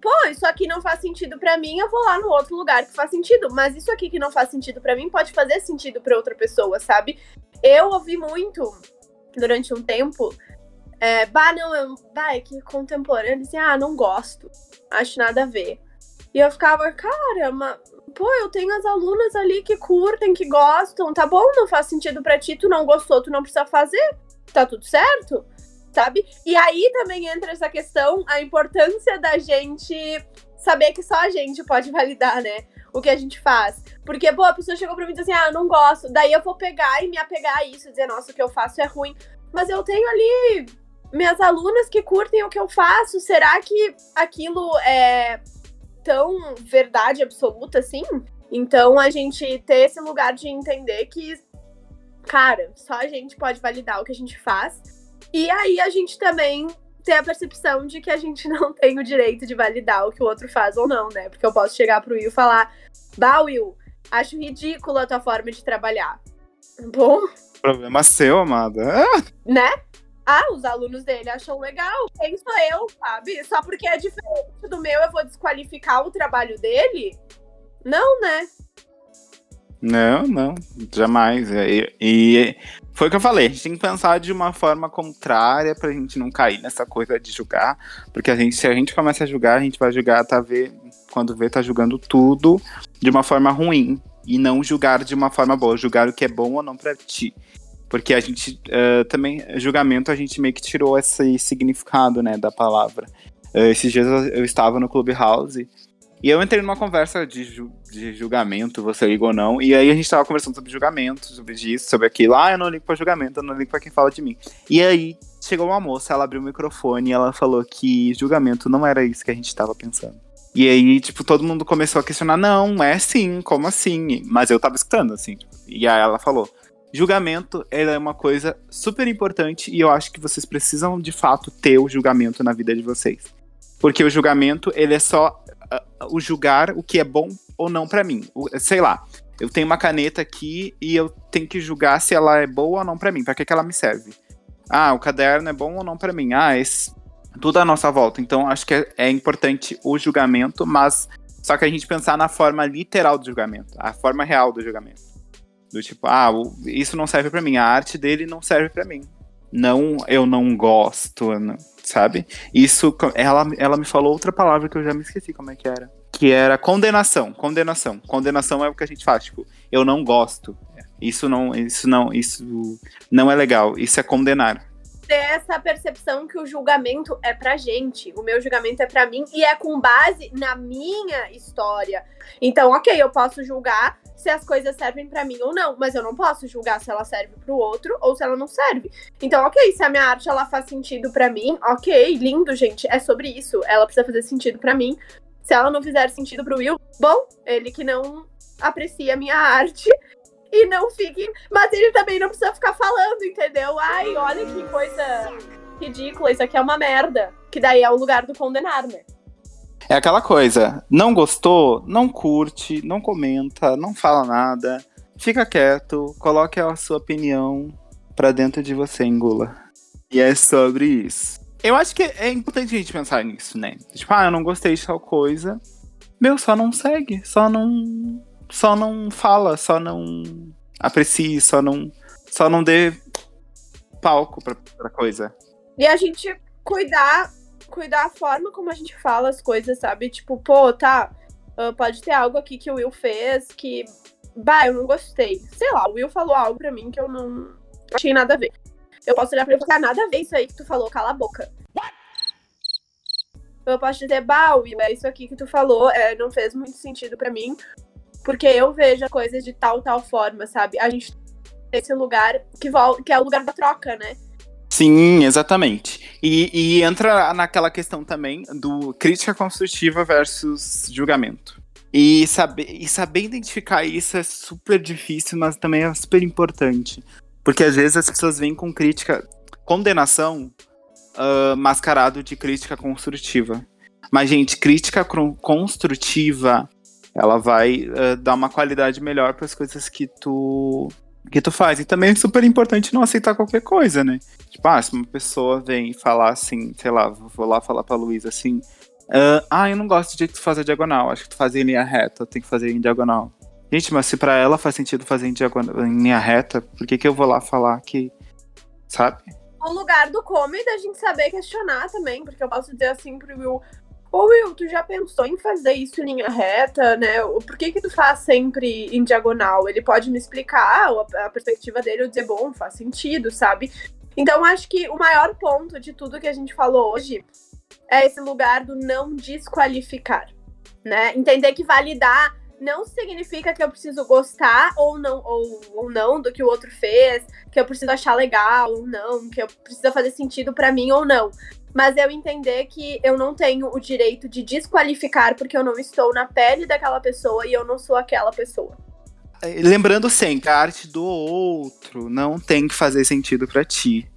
pô, isso aqui não faz sentido para mim, eu vou lá no outro lugar que faz sentido. Mas isso aqui que não faz sentido para mim pode fazer sentido para outra pessoa, sabe? Eu ouvi muito durante um tempo. É, bah, não, eu, bah, é que contemporâneo, assim, ah, não gosto. Acho nada a ver. E eu ficava, cara, mas, pô, eu tenho as alunas ali que curtem, que gostam, tá bom, não faz sentido para ti, tu não gostou, tu não precisa fazer, tá tudo certo, sabe? E aí também entra essa questão, a importância da gente saber que só a gente pode validar, né? O que a gente faz. Porque, pô, a pessoa chegou pra mim e disse assim: ah, eu não gosto. Daí eu vou pegar e me apegar a isso, dizer, nossa, o que eu faço é ruim. Mas eu tenho ali minhas alunas que curtem o que eu faço. Será que aquilo é tão verdade absoluta assim. Então a gente ter esse lugar de entender que, cara, só a gente pode validar o que a gente faz. E aí a gente também ter a percepção de que a gente não tem o direito de validar o que o outro faz ou não, né? Porque eu posso chegar pro Will e falar: Bah, Will, acho ridícula a tua forma de trabalhar. Bom. Problema seu, amada. Né? Ah, os alunos dele acham legal. Quem sou eu, sabe? Só porque é diferente do meu, eu vou desqualificar o trabalho dele? Não, né? Não, não, jamais. E, e, foi o que eu falei, a gente tem que pensar de uma forma contrária pra gente não cair nessa coisa de julgar. Porque a gente, se a gente começa a julgar, a gente vai julgar, tá ver, quando vê, tá julgando tudo de uma forma ruim. E não julgar de uma forma boa, julgar o que é bom ou não pra ti. Porque a gente uh, também, julgamento, a gente meio que tirou esse significado, né, da palavra. Uh, esses dias eu, estava no Clubhouse e eu entrei numa conversa de, ju de julgamento, você liga ou não, e aí a gente tava conversando sobre julgamento, sobre isso, sobre aquilo. Ah, eu não ligo pra julgamento, eu não ligo pra quem fala de mim. E aí chegou uma moça, ela abriu o microfone e ela falou que julgamento não era isso que a gente tava pensando. E aí, tipo, todo mundo começou a questionar, não, é sim, como assim? Mas eu tava escutando, assim. Tipo, e aí ela falou, julgamento é uma coisa super importante e eu acho que vocês precisam, de fato, ter o julgamento na vida de vocês. Porque o julgamento, ele é só o julgar o que é bom ou não para mim. O, sei lá, eu tenho uma caneta aqui e eu tenho que julgar se ela é boa ou não para mim. Para que, que ela me serve? Ah, o caderno é bom ou não para mim? Ah, esse, tudo à nossa volta. Então, acho que é, é, importante o julgamento, mas só que a gente pensar na forma literal do julgamento, a forma real do julgamento. Do tipo, ah, isso não serve para mim, a arte dele não serve para mim. Não, eu não gosto, sabe? Isso, ela, ela me falou outra palavra que eu já me esqueci como é que era. Que era condenação, condenação. Condenação é o que a gente faz, tipo, eu não gosto. Isso não, isso não, isso não é legal. Isso é condenar. Ter essa percepção que o julgamento é pra gente, o meu julgamento é pra mim e é com base na minha história. Então, ok, eu posso julgar se as coisas servem para mim ou não, mas eu não posso julgar se ela serve para o outro ou se ela não serve. Então, ok, se a minha arte ela faz sentido para mim, ok, lindo, gente, é sobre isso. Ela precisa fazer sentido para mim. Se ela não fizer sentido pro Will, bom, ele que não aprecia a minha arte e não fique. Mas ele também não precisa ficar falando, entendeu? Ai, olha que coisa ridícula, isso aqui é uma merda. Que daí é o lugar do condenar, né? É aquela coisa, não gostou, não curte, não comenta, não fala nada, fica quieto, coloque a sua opinião pra dentro de você, engula. E é sobre isso. Eu acho que é importante a gente pensar nisso, né? Tipo, ah, eu não gostei de tal coisa. Meu, só não segue, só não. Só não fala, só não aprecie, só não. Só não dê palco pra, pra coisa. E a gente cuidar cuidar a forma como a gente fala as coisas, sabe? Tipo, pô, tá, uh, pode ter algo aqui que o Will fez que, bah, eu não gostei. Sei lá, o Will falou algo pra mim que eu não achei nada a ver. Eu posso olhar pra ele e falar, nada a ver isso aí que tu falou, cala a boca. Eu posso dizer, bah, Will, é isso aqui que tu falou, é, não fez muito sentido para mim, porque eu vejo coisas de tal, tal forma, sabe? A gente tem esse lugar que, que é o lugar da troca, né? Sim, exatamente. E, e, entra naquela questão também do crítica construtiva versus julgamento. E saber, e saber identificar isso é super difícil, mas também é super importante. Porque às vezes as pessoas vêm com crítica, condenação, uh, mascarado de crítica construtiva. Mas, gente, crítica construtiva, ela vai uh, dar uma qualidade melhor para as coisas que tu que tu faz. E também é super importante não aceitar qualquer coisa, né? Tipo, ah, se uma pessoa vem falar assim, sei lá, vou lá falar pra Luísa assim, uh, ah, eu não gosto de que tu faz a diagonal, acho que tu faz em linha reta, tem que fazer em diagonal. Gente, mas se pra ela faz sentido fazer em, diagonal, em linha reta, por que que eu vou lá falar que, sabe? O lugar do come é da gente saber questionar também, porque eu posso dizer assim pro Will, Ô Will, tu já pensou em fazer isso em linha reta, né? Por que que tu faz sempre em diagonal? Ele pode me explicar a perspectiva dele, eu dizer, bom, faz sentido, sabe? Então, acho que o maior ponto de tudo que a gente falou hoje é esse lugar do não desqualificar, né? Entender que validar não significa que eu preciso gostar ou não, ou, ou não do que o outro fez, que eu preciso achar legal ou não, que eu precisa fazer sentido para mim ou não mas eu entender que eu não tenho o direito de desqualificar porque eu não estou na pele daquela pessoa e eu não sou aquela pessoa. É, lembrando sempre, a arte do outro não tem que fazer sentido para ti.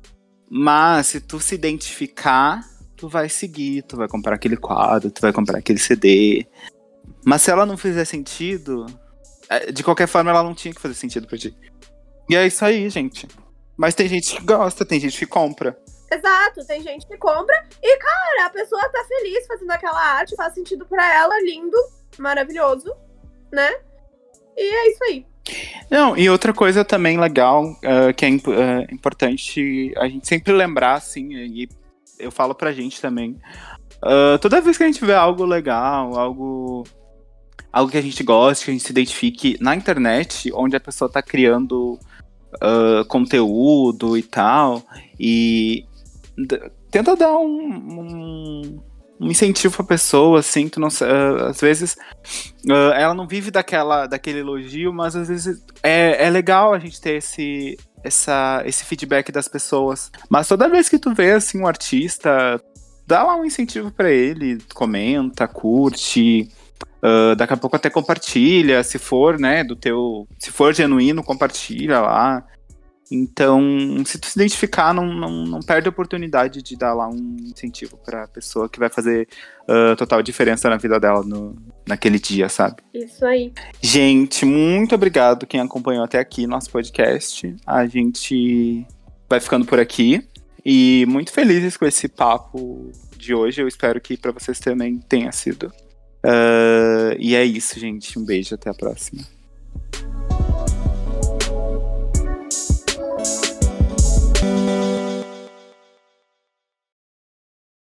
Mas se tu se identificar, tu vai seguir, tu vai comprar aquele quadro, tu vai comprar aquele CD. Mas se ela não fizer sentido, é, de qualquer forma ela não tinha que fazer sentido para ti. E é isso aí, gente. Mas tem gente que gosta, tem gente que compra. Exato, tem gente que compra e, cara, a pessoa tá feliz fazendo aquela arte, faz sentido para ela, lindo, maravilhoso, né? E é isso aí. Não, e outra coisa também legal, uh, que é imp uh, importante a gente sempre lembrar, assim, e eu falo pra gente também. Uh, toda vez que a gente vê algo legal, algo algo que a gente goste, que a gente se identifique na internet, onde a pessoa tá criando uh, conteúdo e tal. E tenta dar um, um, um incentivo pra pessoa, assim, tu não, uh, às vezes uh, ela não vive daquela, daquele elogio, mas às vezes é, é legal a gente ter esse, essa, esse feedback das pessoas. Mas toda vez que tu vê, assim, um artista, dá lá um incentivo para ele, comenta, curte, uh, daqui a pouco até compartilha, se for, né, do teu, se for genuíno, compartilha lá. Então, se tu se identificar, não, não, não perde a oportunidade de dar lá um incentivo pra pessoa que vai fazer uh, total diferença na vida dela no, naquele dia, sabe? Isso aí. Gente, muito obrigado quem acompanhou até aqui nosso podcast. A gente vai ficando por aqui. E muito felizes com esse papo de hoje. Eu espero que para vocês também tenha sido. Uh, e é isso, gente. Um beijo, até a próxima.